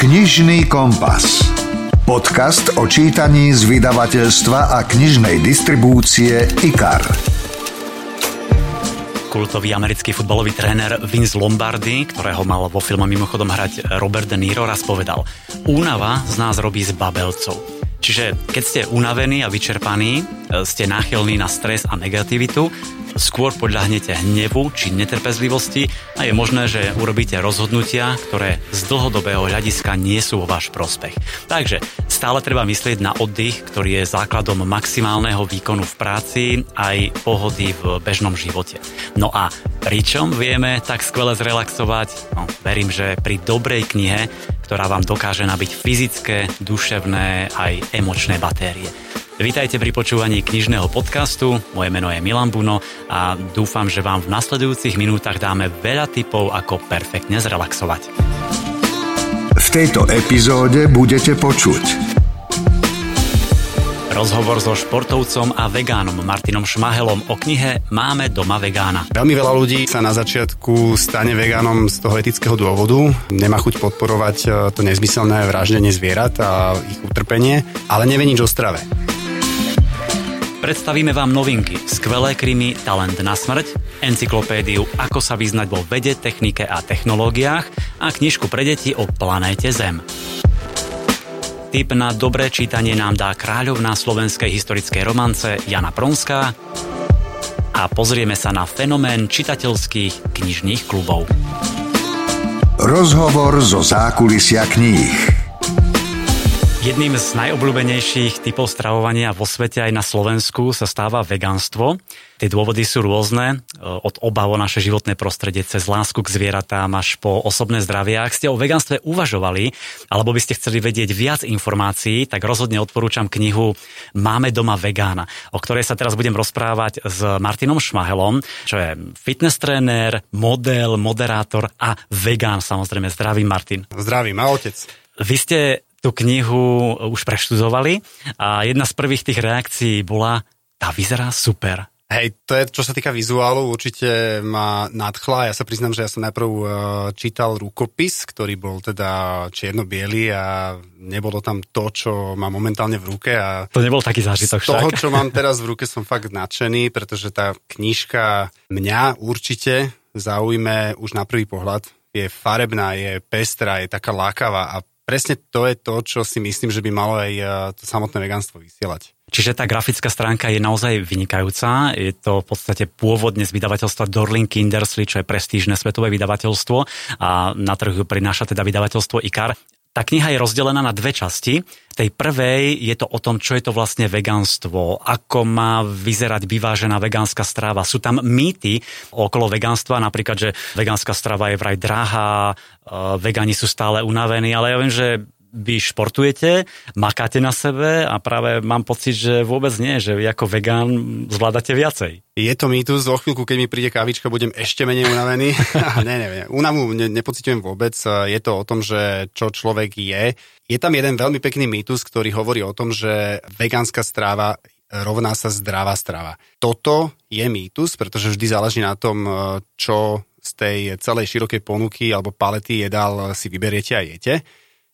Knižný kompas. Podcast o čítaní z vydavateľstva a knižnej distribúcie IKAR. Kultový americký futbalový tréner Vince Lombardi, ktorého mal vo filme mimochodom hrať Robert De Niro, raz povedal Únava z nás robí z babelcov. Čiže keď ste unavení a vyčerpaní, e, ste náchylní na stres a negativitu, skôr podľahnete hnevu či netrpezlivosti a je možné, že urobíte rozhodnutia, ktoré z dlhodobého hľadiska nie sú vo váš prospech. Takže stále treba myslieť na oddych, ktorý je základom maximálneho výkonu v práci aj pohody v bežnom živote. No a pričom vieme tak skvele zrelaxovať? No, verím, že pri dobrej knihe, ktorá vám dokáže nabiť fyzické, duševné aj emočné batérie. Vítajte pri počúvaní knižného podcastu, moje meno je Milan Buno a dúfam, že vám v nasledujúcich minútach dáme veľa tipov, ako perfektne zrelaxovať. V tejto epizóde budete počuť Rozhovor so športovcom a vegánom Martinom Šmahelom o knihe Máme doma vegána. Veľmi veľa ľudí sa na začiatku stane vegánom z toho etického dôvodu. Nemá chuť podporovať e, to nezmyselné vraždenie zvierat a ich utrpenie, ale nevie nič o strave. Predstavíme vám novinky, skvelé krymy Talent na smrť, encyklopédiu Ako sa vyznať vo vede, technike a technológiách a knižku pre deti o planéte Zem. Tip na dobré čítanie nám dá kráľovná slovenskej historickej romance Jana Pronská a pozrieme sa na fenomén čitateľských knižných klubov. Rozhovor zo zákulisia kníh. Jedným z najobľúbenejších typov stravovania vo svete aj na Slovensku sa stáva vegánstvo. Tie dôvody sú rôzne, e, od obav o naše životné prostredie cez lásku k zvieratám až po osobné zdravie. Ak ste o vegánstve uvažovali, alebo by ste chceli vedieť viac informácií, tak rozhodne odporúčam knihu Máme doma vegána, o ktorej sa teraz budem rozprávať s Martinom Šmahelom, čo je fitness tréner, model, moderátor a vegán samozrejme. Zdravím, Martin. Zdravím, a otec. Vy ste tú knihu už preštudovali a jedna z prvých tých reakcií bola, tá vyzerá super. Hej, to je, čo sa týka vizuálu, určite ma nadchla. Ja sa priznám, že ja som najprv uh, čítal rukopis, ktorý bol teda čierno-biely a nebolo tam to, čo mám momentálne v ruke. A to nebol taký zážitok Z toho, čo mám teraz v ruke, som fakt nadšený, pretože tá knižka mňa určite zaujme už na prvý pohľad. Je farebná, je pestrá, je taká lákavá a presne to je to, čo si myslím, že by malo aj e, to samotné vegánstvo vysielať. Čiže tá grafická stránka je naozaj vynikajúca. Je to v podstate pôvodne z vydavateľstva Dorling Kindersley, čo je prestížne svetové vydavateľstvo a na trhu prináša teda vydavateľstvo IKAR. Tá kniha je rozdelená na dve časti. V tej prvej je to o tom, čo je to vlastne vegánstvo, ako má vyzerať vyvážená vegánska strava. Sú tam mýty okolo vegánstva, napríklad, že vegánska strava je vraj drahá, e, vegáni sú stále unavení, ale ja viem, že vy športujete, makáte na sebe a práve mám pocit, že vôbec nie, že vy ako vegán zvládate viacej. Je to mýtus, zo chvíľku, keď mi príde kávička, budem ešte menej unavený. ne, ne, unavu ne, nepocitujem vôbec. Je to o tom, že čo človek je. Je tam jeden veľmi pekný mýtus, ktorý hovorí o tom, že vegánska stráva rovná sa zdravá strava. Toto je mýtus, pretože vždy záleží na tom, čo z tej celej širokej ponuky alebo palety jedál si vyberiete a jete.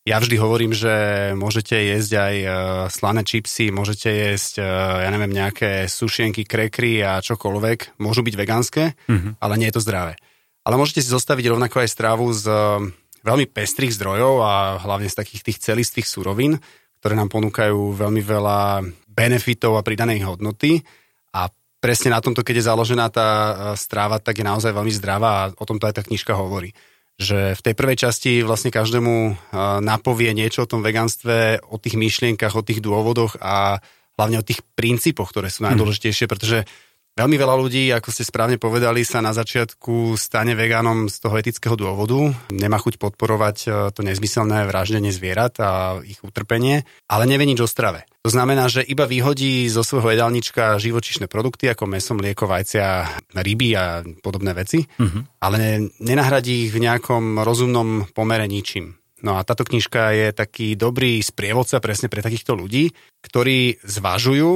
Ja vždy hovorím, že môžete jesť aj uh, slané čipsy, môžete jesť, uh, ja neviem, nejaké sušienky, krekry a čokoľvek. Môžu byť vegánske, mm-hmm. ale nie je to zdravé. Ale môžete si zostaviť rovnako aj stravu z uh, veľmi pestrých zdrojov a hlavne z takých tých celistvých surovín, ktoré nám ponúkajú veľmi veľa benefitov a pridanej hodnoty. A presne na tomto, keď je založená tá stráva, tak je naozaj veľmi zdravá a o tomto aj tá knižka hovorí že v tej prvej časti vlastne každému napovie niečo o tom vegánstve, o tých myšlienkach, o tých dôvodoch a hlavne o tých princípoch, ktoré sú najdôležitejšie, pretože veľmi veľa ľudí, ako ste správne povedali, sa na začiatku stane vegánom z toho etického dôvodu. Nemá chuť podporovať to nezmyselné vraždenie zvierat a ich utrpenie, ale nevie nič o strave. To znamená, že iba vyhodí zo svojho jedálnička živočišné produkty ako meso, mlieko, vajcia, ryby a podobné veci, uh-huh. ale nenahradí ich v nejakom rozumnom pomere ničím. No a táto knižka je taký dobrý sprievodca presne pre takýchto ľudí, ktorí zvažujú,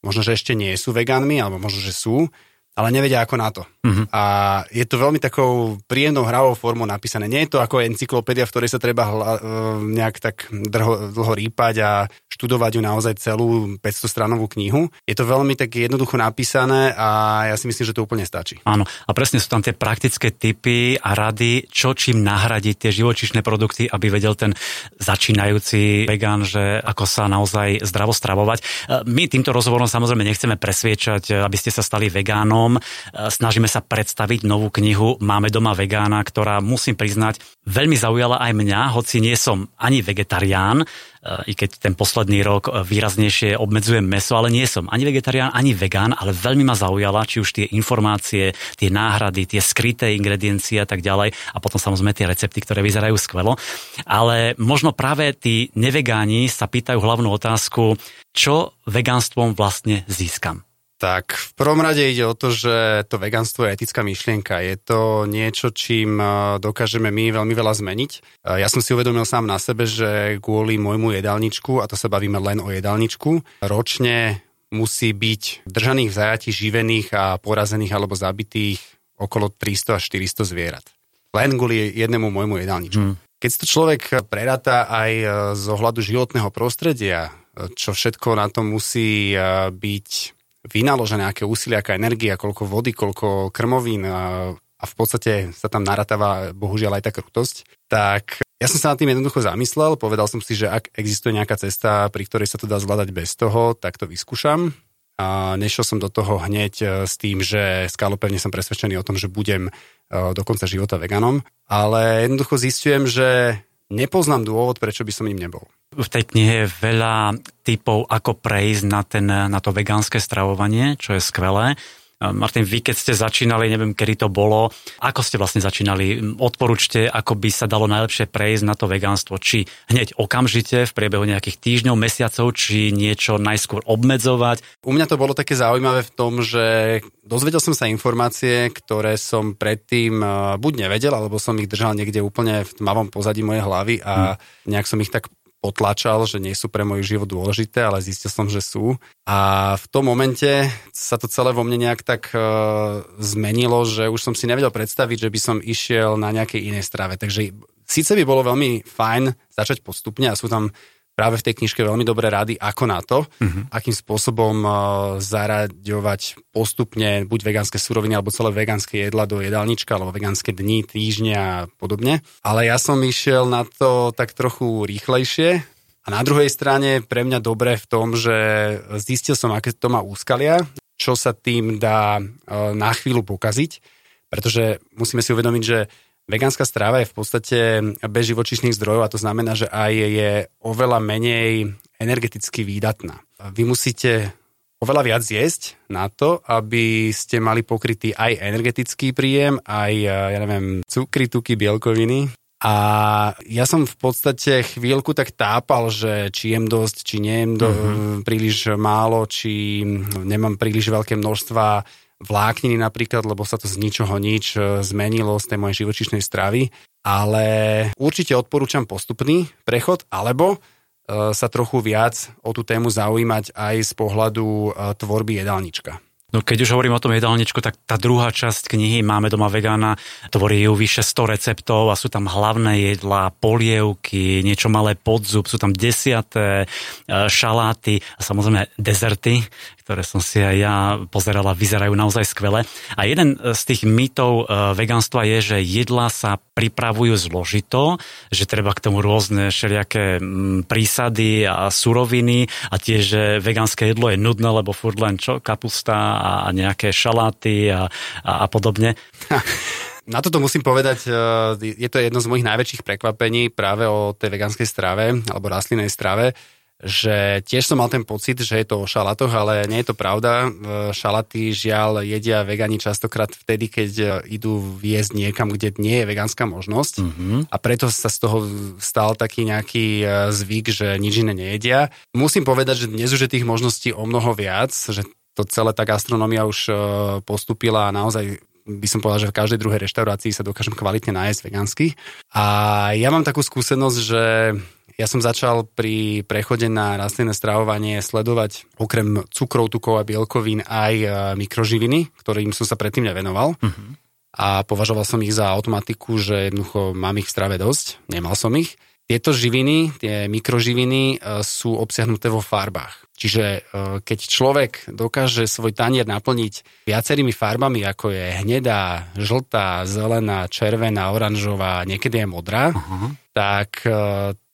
možno, že ešte nie sú vegánmi, alebo možno, že sú, ale nevedia ako na to. Uh-huh. A je to veľmi takou príjemnou hravou formou napísané. Nie je to ako encyklopédia, v ktorej sa treba hla, e, nejak tak dlho, dlho rýpať a študovať ju naozaj celú 500 stranovú knihu. Je to veľmi tak jednoducho napísané a ja si myslím, že to úplne stačí. Áno, a presne sú tam tie praktické typy a rady, čo čím nahradiť tie živočišné produkty, aby vedel ten začínajúci vegán, že ako sa naozaj zdravo stravovať. E, my týmto rozhovorom samozrejme nechceme presviečať, aby ste sa stali vegánom, tom. E, snažíme sa predstaviť novú knihu Máme doma vegána, ktorá musím priznať veľmi zaujala aj mňa, hoci nie som ani vegetarián, e, i keď ten posledný rok výraznejšie obmedzujem meso, ale nie som ani vegetarián, ani vegán, ale veľmi ma zaujala, či už tie informácie, tie náhrady, tie skryté ingrediencie a tak ďalej a potom samozrejme tie recepty, ktoré vyzerajú skvelo. Ale možno práve tí nevegáni sa pýtajú hlavnú otázku, čo vegánstvom vlastne získam. Tak v prvom rade ide o to, že to veganstvo je etická myšlienka. Je to niečo, čím e, dokážeme my veľmi veľa zmeniť. E, ja som si uvedomil sám na sebe, že kvôli môjmu jedálničku, a to sa bavíme len o jedálničku, ročne musí byť držaných v zajati živených a porazených alebo zabitých okolo 300 až 400 zvierat. Len kvôli jednému môjmu jedálničku. Hmm. Keď si to človek preráta aj e, z ohľadu životného prostredia, čo všetko na to musí byť vynaložené, aké úsilie, aká energia, koľko vody, koľko krmovín a, a v podstate sa tam naratáva bohužiaľ aj tá krutosť, tak ja som sa nad tým jednoducho zamyslel, povedal som si, že ak existuje nejaká cesta, pri ktorej sa to dá zvládať bez toho, tak to vyskúšam. A nešiel som do toho hneď e, s tým, že skálopevne som presvedčený o tom, že budem e, do konca života veganom, ale jednoducho zistujem, že nepoznám dôvod, prečo by som im nebol. V tej knihe je veľa typov, ako prejsť na, ten, na to vegánske stravovanie, čo je skvelé. Martin, vy keď ste začínali, neviem, kedy to bolo, ako ste vlastne začínali? Odporúčte, ako by sa dalo najlepšie prejsť na to vegánstvo. Či hneď okamžite, v priebehu nejakých týždňov, mesiacov, či niečo najskôr obmedzovať? U mňa to bolo také zaujímavé v tom, že dozvedel som sa informácie, ktoré som predtým eh, buď nevedel, alebo som ich držal niekde úplne v tmavom pozadí mojej hlavy a hmm. nejak som ich tak potlačal, že nie sú pre môj život dôležité, ale zistil som, že sú. A v tom momente sa to celé vo mne nejak tak uh, zmenilo, že už som si nevedel predstaviť, že by som išiel na nejakej inej strave. Takže síce by bolo veľmi fajn začať postupne a sú tam práve v tej knižke veľmi dobré rady, ako na to, uh-huh. akým spôsobom uh, zaraďovať postupne buď vegánske suroviny alebo celé vegánske jedla do jedálnička alebo vegánske dni, týždňa a podobne. Ale ja som išiel na to tak trochu rýchlejšie a na druhej strane pre mňa dobré v tom, že zistil som, aké to má úskalia, čo sa tým dá uh, na chvíľu pokaziť, pretože musíme si uvedomiť, že Vegánska strava je v podstate bez živočišných zdrojov a to znamená, že aj je oveľa menej energeticky výdatná. Vy musíte oveľa viac jesť na to, aby ste mali pokrytý aj energetický príjem, aj, ja neviem, cukry, tuky, bielkoviny. A ja som v podstate chvíľku tak tápal, že či jem dosť, či nejem do, mm-hmm. príliš málo, či nemám príliš veľké množstva vlákniny napríklad, lebo sa to z ničoho nič e, zmenilo z tej mojej živočišnej stravy, ale určite odporúčam postupný prechod, alebo e, sa trochu viac o tú tému zaujímať aj z pohľadu e, tvorby jedálnička. No keď už hovorím o tom jedálničku, tak tá druhá časť knihy Máme doma vegána tvorí ju vyše 100 receptov a sú tam hlavné jedlá, polievky, niečo malé podzub, sú tam desiaté, šaláty a samozrejme dezerty, ktoré som si aj ja pozerala, vyzerajú naozaj skvele. A jeden z tých mýtov e, vegánstva je, že jedlá sa pripravujú zložito, že treba k tomu rôzne všelijaké mm, prísady a suroviny a tiež, že vegánske jedlo je nudné, lebo furt len čo, kapusta a nejaké šaláty a, a, a podobne. Na toto musím povedať, e, je to jedno z mojich najväčších prekvapení práve o tej vegánskej strave alebo rastlinnej strave, že tiež som mal ten pocit, že je to o šalatoch, ale nie je to pravda. E, šalaty žiaľ jedia vegani častokrát vtedy, keď e, idú viesť niekam, kde nie je vegánska možnosť mm-hmm. a preto sa z toho stal taký nejaký e, zvyk, že nič iné nejedia. Musím povedať, že dnes už je tých možností o mnoho viac, že to celé tá gastronomia už postupila a naozaj by som povedal, že v každej druhej reštaurácii sa dokážem kvalitne nájsť vegánsky. A ja mám takú skúsenosť, že Ja som začal pri prechode na rastlinné stravovanie sledovať okrem cukrov, tukov a bielkovín aj e, mikroživiny, ktorým som sa predtým nevenoval. Uh-huh. A považoval som ich za automatiku, že jednoducho mám ich v strave dosť. Nemal som ich. Tieto živiny, tie mikroživiny e, sú obsiahnuté vo farbách. Čiže e, keď človek dokáže svoj tanier naplniť viacerými farbami, ako je hnedá, žltá, zelená, červená, oranžová, niekedy aj modrá, uh-huh. tak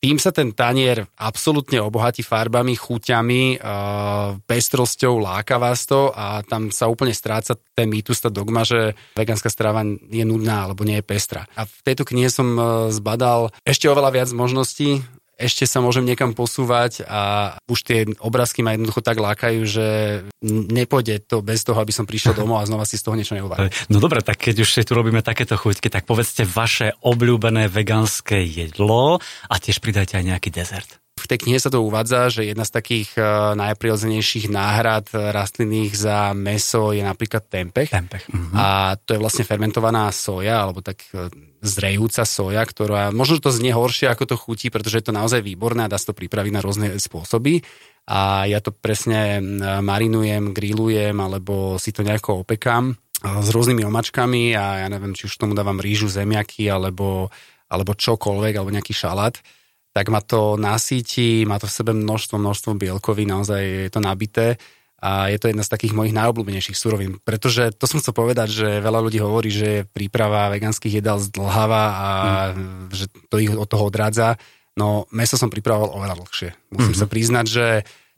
tým sa ten tanier absolútne obohatí farbami, chuťami, pestrosťou, láka vás to a tam sa úplne stráca ten mýtus, tá dogma, že vegánska strava je nudná alebo nie je pestrá. A v tejto knihe som e, zbadal ešte oveľa viac možností, ešte sa môžem niekam posúvať a už tie obrázky ma jednoducho tak lákajú, že nepôjde to bez toho, aby som prišiel domov a znova si z toho niečo neuvaril. No dobre, tak keď už tu robíme takéto chuťky, tak povedzte vaše obľúbené vegánske jedlo a tiež pridajte aj nejaký dezert. V tej knihe sa to uvádza, že jedna z takých uh, najprirodzenejších náhrad rastlinných za meso je napríklad tempeh. Tempeh. Uh-huh. A to je vlastne fermentovaná soja, alebo tak uh, zrejúca soja, ktorá možno to znie horšie, ako to chutí, pretože je to naozaj výborné a dá sa to pripraviť na rôzne spôsoby. A ja to presne marinujem, grillujem, alebo si to nejako opekám s rôznymi omačkami a ja neviem, či už tomu dávam rýžu, zemiaky, alebo, alebo čokoľvek, alebo nejaký šalát tak ma to nasíti, má to v sebe množstvo, množstvo bielkový, naozaj je to nabité a je to jedna z takých mojich najobľúbenejších surovín. Pretože to som chcel povedať, že veľa ľudí hovorí, že príprava vegánskych jedál zdlháva a mm. že to ich od toho odrádza. No meso som pripravoval oveľa dlhšie. Musím mm-hmm. sa priznať, že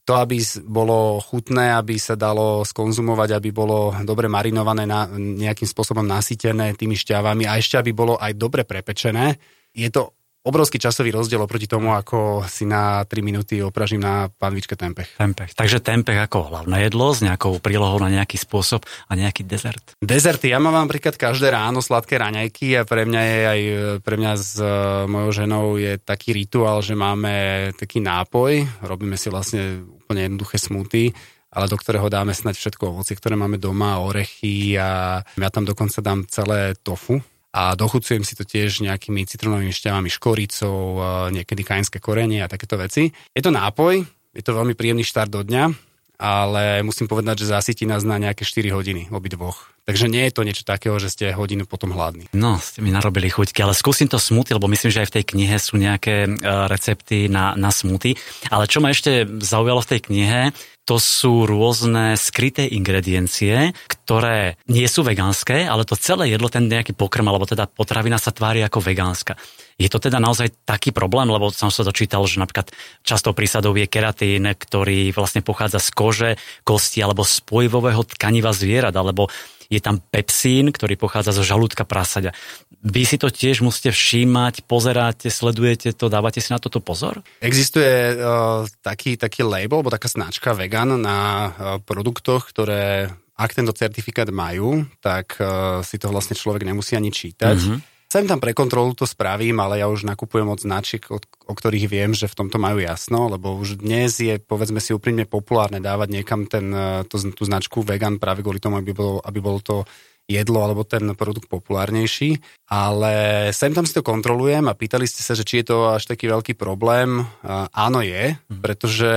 to, aby bolo chutné, aby sa dalo skonzumovať, aby bolo dobre marinované, na, nejakým spôsobom nasýtené tými šťavami a ešte aby bolo aj dobre prepečené, je to obrovský časový rozdiel oproti tomu, ako si na 3 minúty opražím na panvičke tempeh. Tempeh. Takže tempeh ako hlavné jedlo s nejakou prílohou na nejaký spôsob a nejaký dezert. Dezerty. Ja mám napríklad každé ráno sladké raňajky a pre mňa je aj pre mňa s e, mojou ženou je taký rituál, že máme taký nápoj. Robíme si vlastne úplne jednoduché smuty ale do ktorého dáme snať všetko ovoci, ktoré máme doma, orechy a ja tam dokonca dám celé tofu, a dochucujem si to tiež nejakými citronovými šťavami, škoricou, niekedy kajenské korenie a takéto veci. Je to nápoj, je to veľmi príjemný štart do dňa, ale musím povedať, že zasytí nás na nejaké 4 hodiny, obidvoch. Takže nie je to niečo takého, že ste hodinu potom hladní. No, ste mi narobili chuťky, ale skúsim to smuty, lebo myslím, že aj v tej knihe sú nejaké e, recepty na, na smuty. Ale čo ma ešte zaujalo v tej knihe, to sú rôzne skryté ingrediencie, ktoré nie sú vegánske, ale to celé jedlo, ten nejaký pokrm, alebo teda potravina sa tvári ako vegánska. Je to teda naozaj taký problém, lebo som sa dočítal, že napríklad často prísadou je keratín, ktorý vlastne pochádza z kože, kosti alebo spojivového tkaniva zvierat, alebo je tam pepsín, ktorý pochádza zo žalúdka prasaďa. Vy si to tiež musíte všímať, pozeráte, sledujete to, dávate si na toto pozor? Existuje uh, taký, taký label, alebo taká značka vegan na uh, produktoch, ktoré ak tento certifikát majú, tak uh, si to vlastne človek nemusí ani čítať. Mm-hmm Sem tam pre kontrolu to spravím, ale ja už nakupujem od značiek, o, o ktorých viem, že v tomto majú jasno, lebo už dnes je, povedzme si úprimne populárne dávať niekam ten, e, to, tú značku vegan práve kvôli tomu, aby bolo, aby bolo to jedlo alebo ten produkt populárnejší, ale sem tam si to kontrolujem a pýtali ste sa, že či je to až taký veľký problém. Uh, áno je, hm. pretože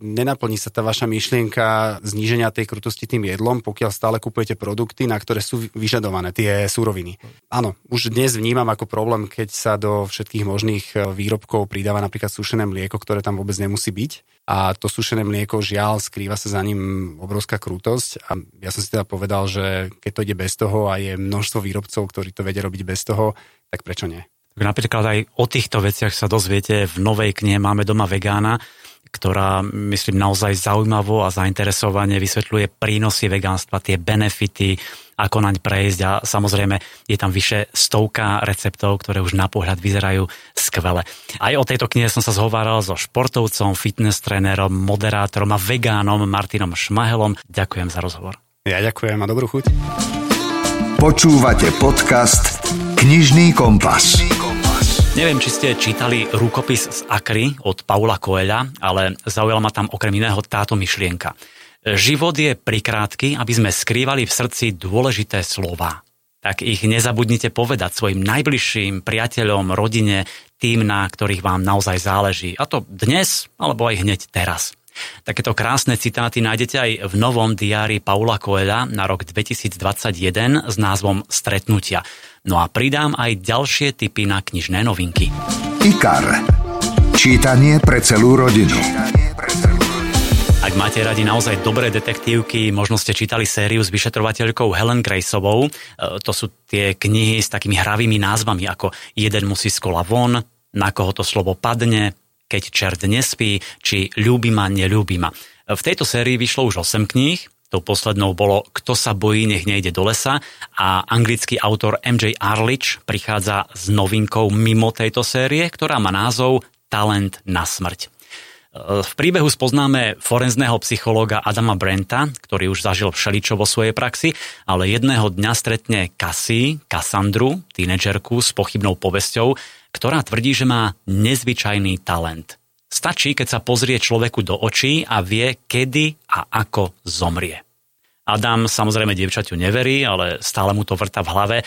nenaplní sa tá vaša myšlienka zníženia tej krutosti tým jedlom, pokiaľ stále kupujete produkty, na ktoré sú vyžadované tie súroviny. Áno, už dnes vnímam ako problém, keď sa do všetkých možných e, výrobkov pridáva napríklad sušené mlieko, ktoré tam vôbec nemusí byť. A to sušené mlieko, žiaľ, skrýva sa za ním obrovská krutosť. A ja som si teda povedal, že keď to ide bez toho a je množstvo výrobcov, ktorí to vedia robiť bez toho, tak prečo nie? Napríklad aj o týchto veciach sa dozviete v novej knihe Máme doma vegána, ktorá, myslím, naozaj zaujímavo a zainteresovane vysvetľuje prínosy vegánstva, tie benefity, ako naň prejsť a samozrejme je tam vyše stovka receptov, ktoré už na pohľad vyzerajú skvele. Aj o tejto knihe som sa zhováral so športovcom, fitness trénerom, moderátorom a vegánom Martinom Šmahelom. Ďakujem za rozhovor. Ja ďakujem a dobrú chuť. Počúvate podcast Knižný kompas. Knižný kompas. Neviem, či ste čítali rukopis z Akry od Paula Koeľa, ale zaujala ma tam okrem iného táto myšlienka. Život je prikrátky, aby sme skrývali v srdci dôležité slova. tak ich nezabudnite povedať svojim najbližším priateľom, rodine, tým, na ktorých vám naozaj záleží. A to dnes, alebo aj hneď teraz. Takéto krásne citáty nájdete aj v novom diári Paula Coela na rok 2021 s názvom Stretnutia. No a pridám aj ďalšie typy na knižné novinky. IKAR. Čítanie pre celú rodinu. Ak máte radi naozaj dobré detektívky, možno ste čítali sériu s vyšetrovateľkou Helen Graceovou. E, to sú tie knihy s takými hravými názvami ako Jeden musí z kola von, Na koho to slovo padne, Keď čert nespí, či Ľúbi ma, neľúbi ma. E, v tejto sérii vyšlo už 8 kníh, Tou poslednou bolo Kto sa bojí, nech nejde do lesa a anglický autor MJ Arlich prichádza s novinkou mimo tejto série, ktorá má názov Talent na smrť. V príbehu spoznáme forenzného psychológa Adama Brenta, ktorý už zažil všeličo vo svojej praxi, ale jedného dňa stretne Cassie, Cassandru, tínedžerku s pochybnou povesťou, ktorá tvrdí, že má nezvyčajný talent. Stačí, keď sa pozrie človeku do očí a vie, kedy a ako zomrie. Adam samozrejme dievčaťu neverí, ale stále mu to vrta v hlave.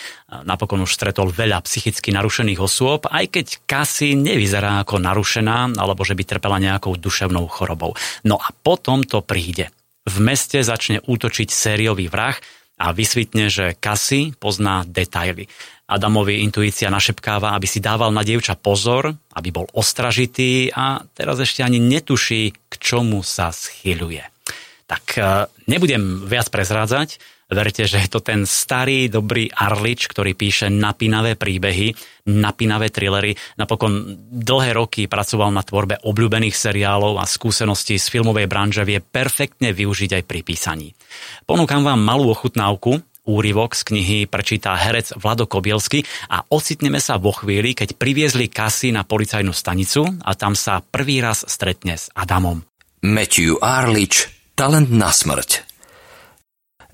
Napokon už stretol veľa psychicky narušených osôb, aj keď Cassie nevyzerá ako narušená, alebo že by trpela nejakou duševnou chorobou. No a potom to príde. V meste začne útočiť sériový vrah a vysvitne, že Cassie pozná detaily. Adamovi intuícia našepkáva, aby si dával na dievča pozor, aby bol ostražitý a teraz ešte ani netuší, k čomu sa schyľuje. Tak e, nebudem viac prezrádzať. Verte, že je to ten starý, dobrý Arlič, ktorý píše napínavé príbehy, napínavé thrillery. Napokon dlhé roky pracoval na tvorbe obľúbených seriálov a skúsenosti z filmovej branže vie perfektne využiť aj pri písaní. Ponúkam vám malú ochutnávku, úryvok z knihy prečíta herec Vlado Kobielsky a ocitneme sa vo chvíli, keď priviezli kasy na policajnú stanicu a tam sa prvý raz stretne s Adamom. Matthew Arlič Talent na smrť.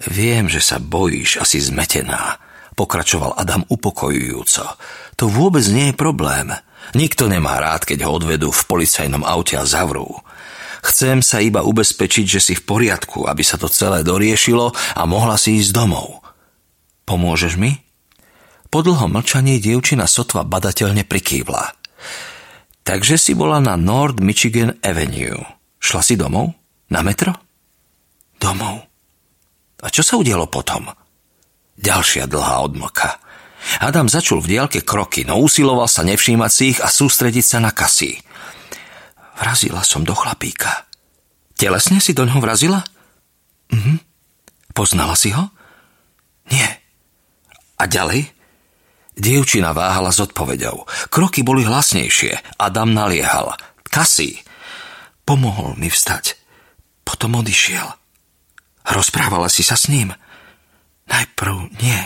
Viem, že sa bojíš, asi zmetená, pokračoval Adam upokojujúco. To vôbec nie je problém. Nikto nemá rád, keď ho odvedú v policajnom aute a zavrú. Chcem sa iba ubezpečiť, že si v poriadku, aby sa to celé doriešilo a mohla si ísť domov. Pomôžeš mi? Po dlhom mlčaní dievčina sotva badateľne prikývla. Takže si bola na North Michigan Avenue. Šla si domov? Na metro? Domov. A čo sa udialo potom? Ďalšia dlhá odmlka. Adam začul v diálke kroky, no usiloval sa nevšímať si ich a sústrediť sa na kasy. Vrazila som do chlapíka. Telesne si do ňoho vrazila? Mhm. Poznala si ho? Nie. A ďalej? Dievčina váhala s odpovedou. Kroky boli hlasnejšie. Adam naliehal. Kasy. Pomohol mi vstať. Potom odišiel. Rozprávala si sa s ním? Najprv nie.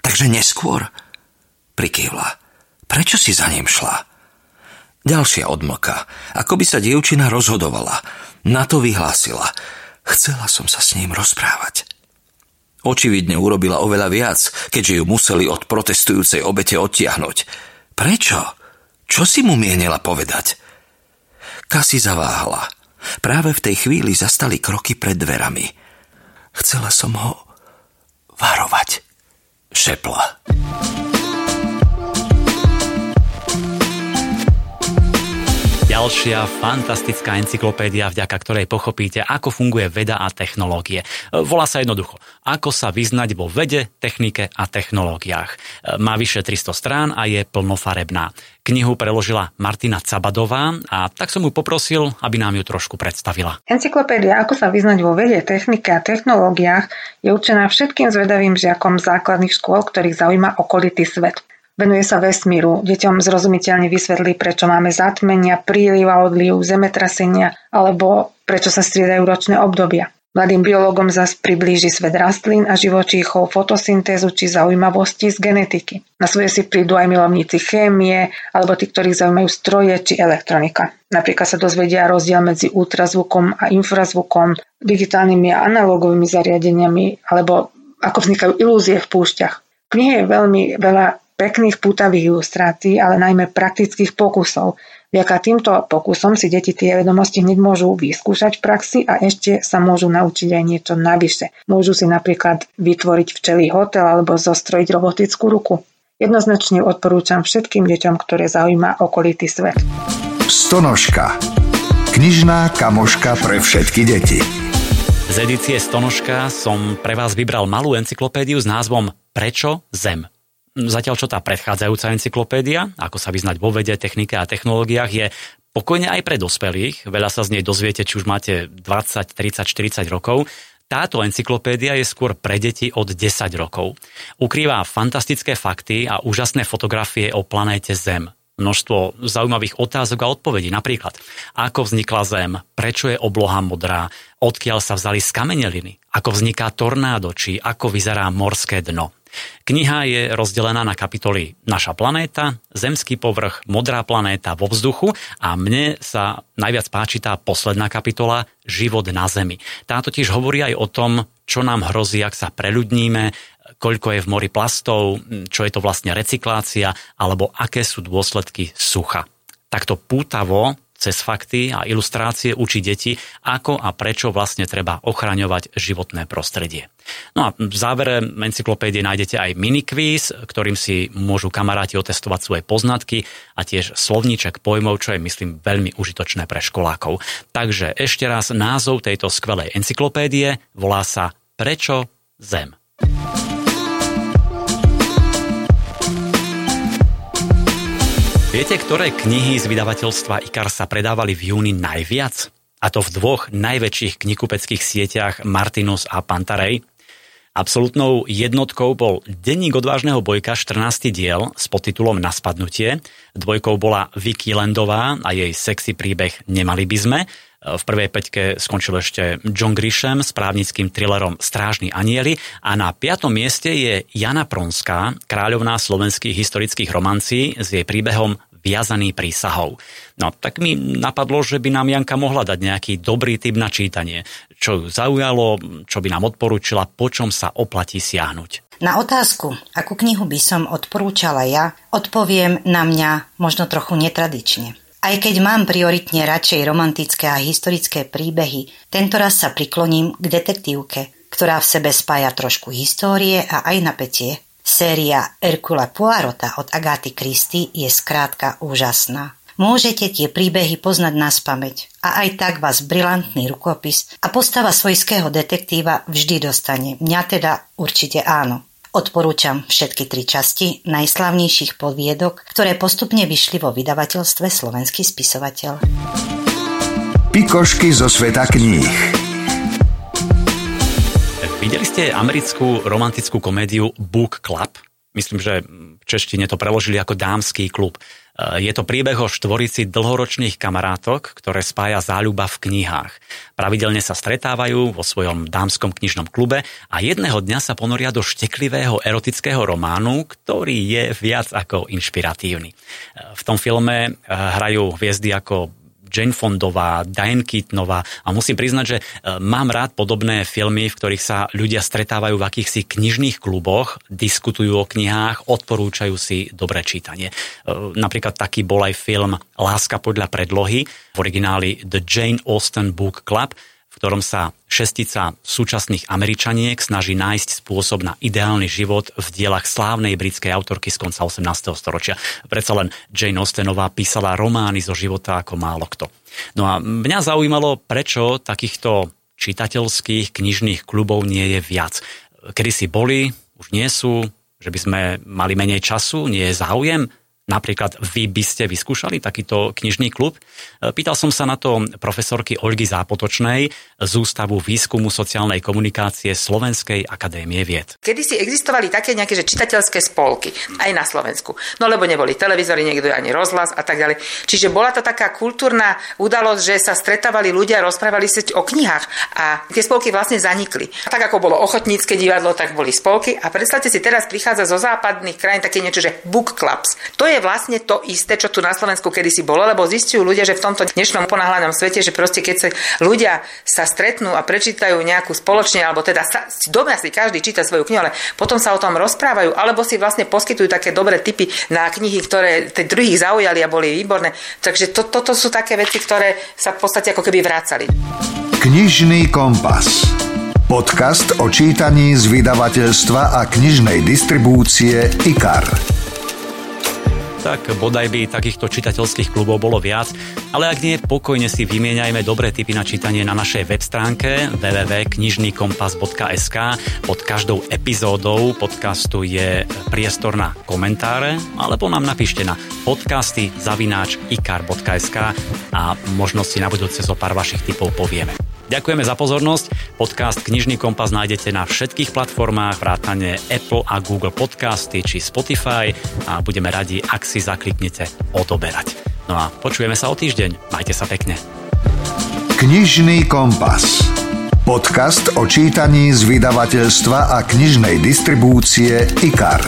Takže neskôr? Prikývla. Prečo si za ním šla? Ďalšia odmlka. Ako by sa dievčina rozhodovala. Na to vyhlásila. Chcela som sa s ním rozprávať. Očividne urobila oveľa viac, keďže ju museli od protestujúcej obete odtiahnuť. Prečo? Čo si mu mienila povedať? Kasi zaváhala. Práve v tej chvíli zastali kroky pred dverami – Chcela som ho varovať. Šepla. Ďalšia fantastická encyklopédia, vďaka ktorej pochopíte, ako funguje veda a technológie. Volá sa jednoducho, ako sa vyznať vo vede, technike a technológiách. Má vyše 300 strán a je plnofarebná. Knihu preložila Martina Cabadová a tak som ju poprosil, aby nám ju trošku predstavila. Encyklopédia Ako sa vyznať vo vede, technike a technológiách je určená všetkým zvedavým žiakom základných škôl, ktorých zaujíma okolitý svet. Venuje sa vesmíru, deťom zrozumiteľne vysvetlí, prečo máme zatmenia, príliv a odliv, zemetrasenia alebo prečo sa striedajú ročné obdobia. Mladým biológom zas priblíži svet rastlín a živočíchov, fotosyntézu či zaujímavosti z genetiky. Na svoje si prídu aj milovníci chémie alebo tí, ktorých zaujímajú stroje či elektronika. Napríklad sa dozvedia rozdiel medzi ultrazvukom a infrazvukom, digitálnymi a analogovými zariadeniami alebo ako vznikajú ilúzie v púšťach. V knihe je veľmi veľa pekných pútavých ilustrácií, ale najmä praktických pokusov. Vďaka týmto pokusom si deti tie vedomosti hneď môžu vyskúšať v praxi a ešte sa môžu naučiť aj niečo navyše. Môžu si napríklad vytvoriť včelý hotel alebo zostrojiť robotickú ruku. Jednoznačne odporúčam všetkým deťom, ktoré zaujíma okolitý svet. Stonožka. Knižná kamoška pre všetky deti. Z edície Stonožka som pre vás vybral malú encyklopédiu s názvom Prečo Zem? Zatiaľ čo tá predchádzajúca encyklopédia, ako sa vyznať vo vede, technike a technológiách, je pokojne aj pre dospelých. Veľa sa z nej dozviete, či už máte 20, 30, 40 rokov. Táto encyklopédia je skôr pre deti od 10 rokov. Ukrýva fantastické fakty a úžasné fotografie o planéte Zem. Množstvo zaujímavých otázok a odpovedí. Napríklad, ako vznikla Zem, prečo je obloha modrá, odkiaľ sa vzali skameneliny, ako vzniká tornádo, či ako vyzerá morské dno. Kniha je rozdelená na kapitoly Naša planéta, Zemský povrch, Modrá planéta vo vzduchu a mne sa najviac páči tá posledná kapitola Život na Zemi. Tá totiž hovorí aj o tom, čo nám hrozí, ak sa preľudníme, koľko je v mori plastov, čo je to vlastne recyklácia, alebo aké sú dôsledky sucha. Takto pútavo cez fakty a ilustrácie učí deti, ako a prečo vlastne treba ochraňovať životné prostredie. No a v závere encyklopédie nájdete aj minikvíz, ktorým si môžu kamaráti otestovať svoje poznatky a tiež slovníček pojmov, čo je myslím veľmi užitočné pre školákov. Takže ešte raz názov tejto skvelej encyklopédie volá sa Prečo Zem. Viete, ktoré knihy z vydavateľstva IKAR sa predávali v júni najviac? A to v dvoch najväčších knikupeckých sieťach Martinus a Pantarej. Absolutnou jednotkou bol Denník odvážneho bojka 14. diel s podtitulom Na spadnutie. Dvojkou bola Vicky Landová a jej sexy príbeh Nemali by sme. V prvej peťke skončil ešte John Grisham s právnickým thrillerom Strážni anieli a na piatom mieste je Jana Pronská, kráľovná slovenských historických romancí s jej príbehom viazaný prísahou. No tak mi napadlo, že by nám Janka mohla dať nejaký dobrý typ na čítanie, čo ju zaujalo, čo by nám odporúčila, po čom sa oplatí siahnuť. Na otázku, akú knihu by som odporúčala ja, odpoviem na mňa možno trochu netradične. Aj keď mám prioritne radšej romantické a historické príbehy, tento raz sa prikloním k detektívke, ktorá v sebe spája trošku histórie a aj napätie. Séria Erkula Poirota od Agáty Christy je skrátka úžasná. Môžete tie príbehy poznať na spameť a aj tak vás brilantný rukopis a postava svojského detektíva vždy dostane. Mňa teda určite áno. Odporúčam všetky tri časti najslavnejších podviedok, ktoré postupne vyšli vo vydavateľstve Slovenský spisovateľ. Pikošky zo sveta kníh. Videli ste americkú romantickú komédiu Book Club? Myslím, že v češtine to preložili ako dámsky klub. E, je to príbeh o štvorici dlhoročných kamarátok, ktoré spája záľuba v knihách. Pravidelne sa stretávajú vo svojom dámskom knižnom klube a jedného dňa sa ponoria do šteklivého erotického románu, ktorý je viac ako inšpiratívny. E, v tom filme e, hrajú hviezdy ako Jane Fondová, Diane Keatonová a musím priznať, že e, mám rád podobné filmy, v ktorých sa ľudia stretávajú v akýchsi knižných kluboch, diskutujú o knihách, odporúčajú si dobré čítanie. E, napríklad taký bol aj film Láska podľa predlohy v origináli The Jane Austen Book Club, ktorom sa šestica súčasných Američaniek snaží nájsť spôsob na ideálny život v dielach slávnej britskej autorky z konca 18. storočia. Predsa len Jane Austenová písala romány zo života ako málo kto. No a mňa zaujímalo, prečo takýchto čitateľských knižných klubov nie je viac. Kedy si boli, už nie sú, že by sme mali menej času, nie je záujem. Napríklad vy by ste vyskúšali takýto knižný klub? E, pýtal som sa na to profesorky Olgy Zápotočnej z Ústavu výskumu sociálnej komunikácie Slovenskej akadémie vied. Kedy si existovali také nejaké že čitateľské spolky aj na Slovensku. No lebo neboli televízory, niekto ani rozhlas a tak ďalej. Čiže bola to taká kultúrna udalosť, že sa stretávali ľudia, rozprávali sa o knihách a tie spolky vlastne zanikli. Tak ako bolo ochotnícke divadlo, tak boli spolky a predstavte si teraz prichádza zo západných krajín také niečo, že book clubs. To je je vlastne to isté, čo tu na Slovensku kedysi bolo, lebo zistujú ľudia, že v tomto dnešnom ponáhľanom svete, že proste keď sa ľudia sa stretnú a prečítajú nejakú spoločne, alebo teda sa, doma si každý číta svoju knihu, ale potom sa o tom rozprávajú, alebo si vlastne poskytujú také dobré typy na knihy, ktoré tie druhých zaujali a boli výborné. Takže to, toto sú také veci, ktoré sa v podstate ako keby vrácali. Knižný kompas. Podcast o čítaní z vydavateľstva a knižnej distribúcie IKAR tak bodaj by takýchto čitateľských klubov bolo viac, ale ak nie, pokojne si vymieňajme dobré tipy na čítanie na našej web stránke www.knižnykompas.sk Pod každou epizódou podcastu je priestor na komentáre, alebo nám napíšte na podcasty zavináč ikar.sk a možno si na budúce zo pár vašich tipov povieme. Ďakujeme za pozornosť. Podcast Knižný kompas nájdete na všetkých platformách vrátane Apple a Google Podcasty či Spotify a budeme radi, ak si zakliknete odoberať. No a počujeme sa o týždeň. Majte sa pekne. Knižný kompas. Podcast o čítaní z vydavateľstva a knižnej distribúcie IKAR.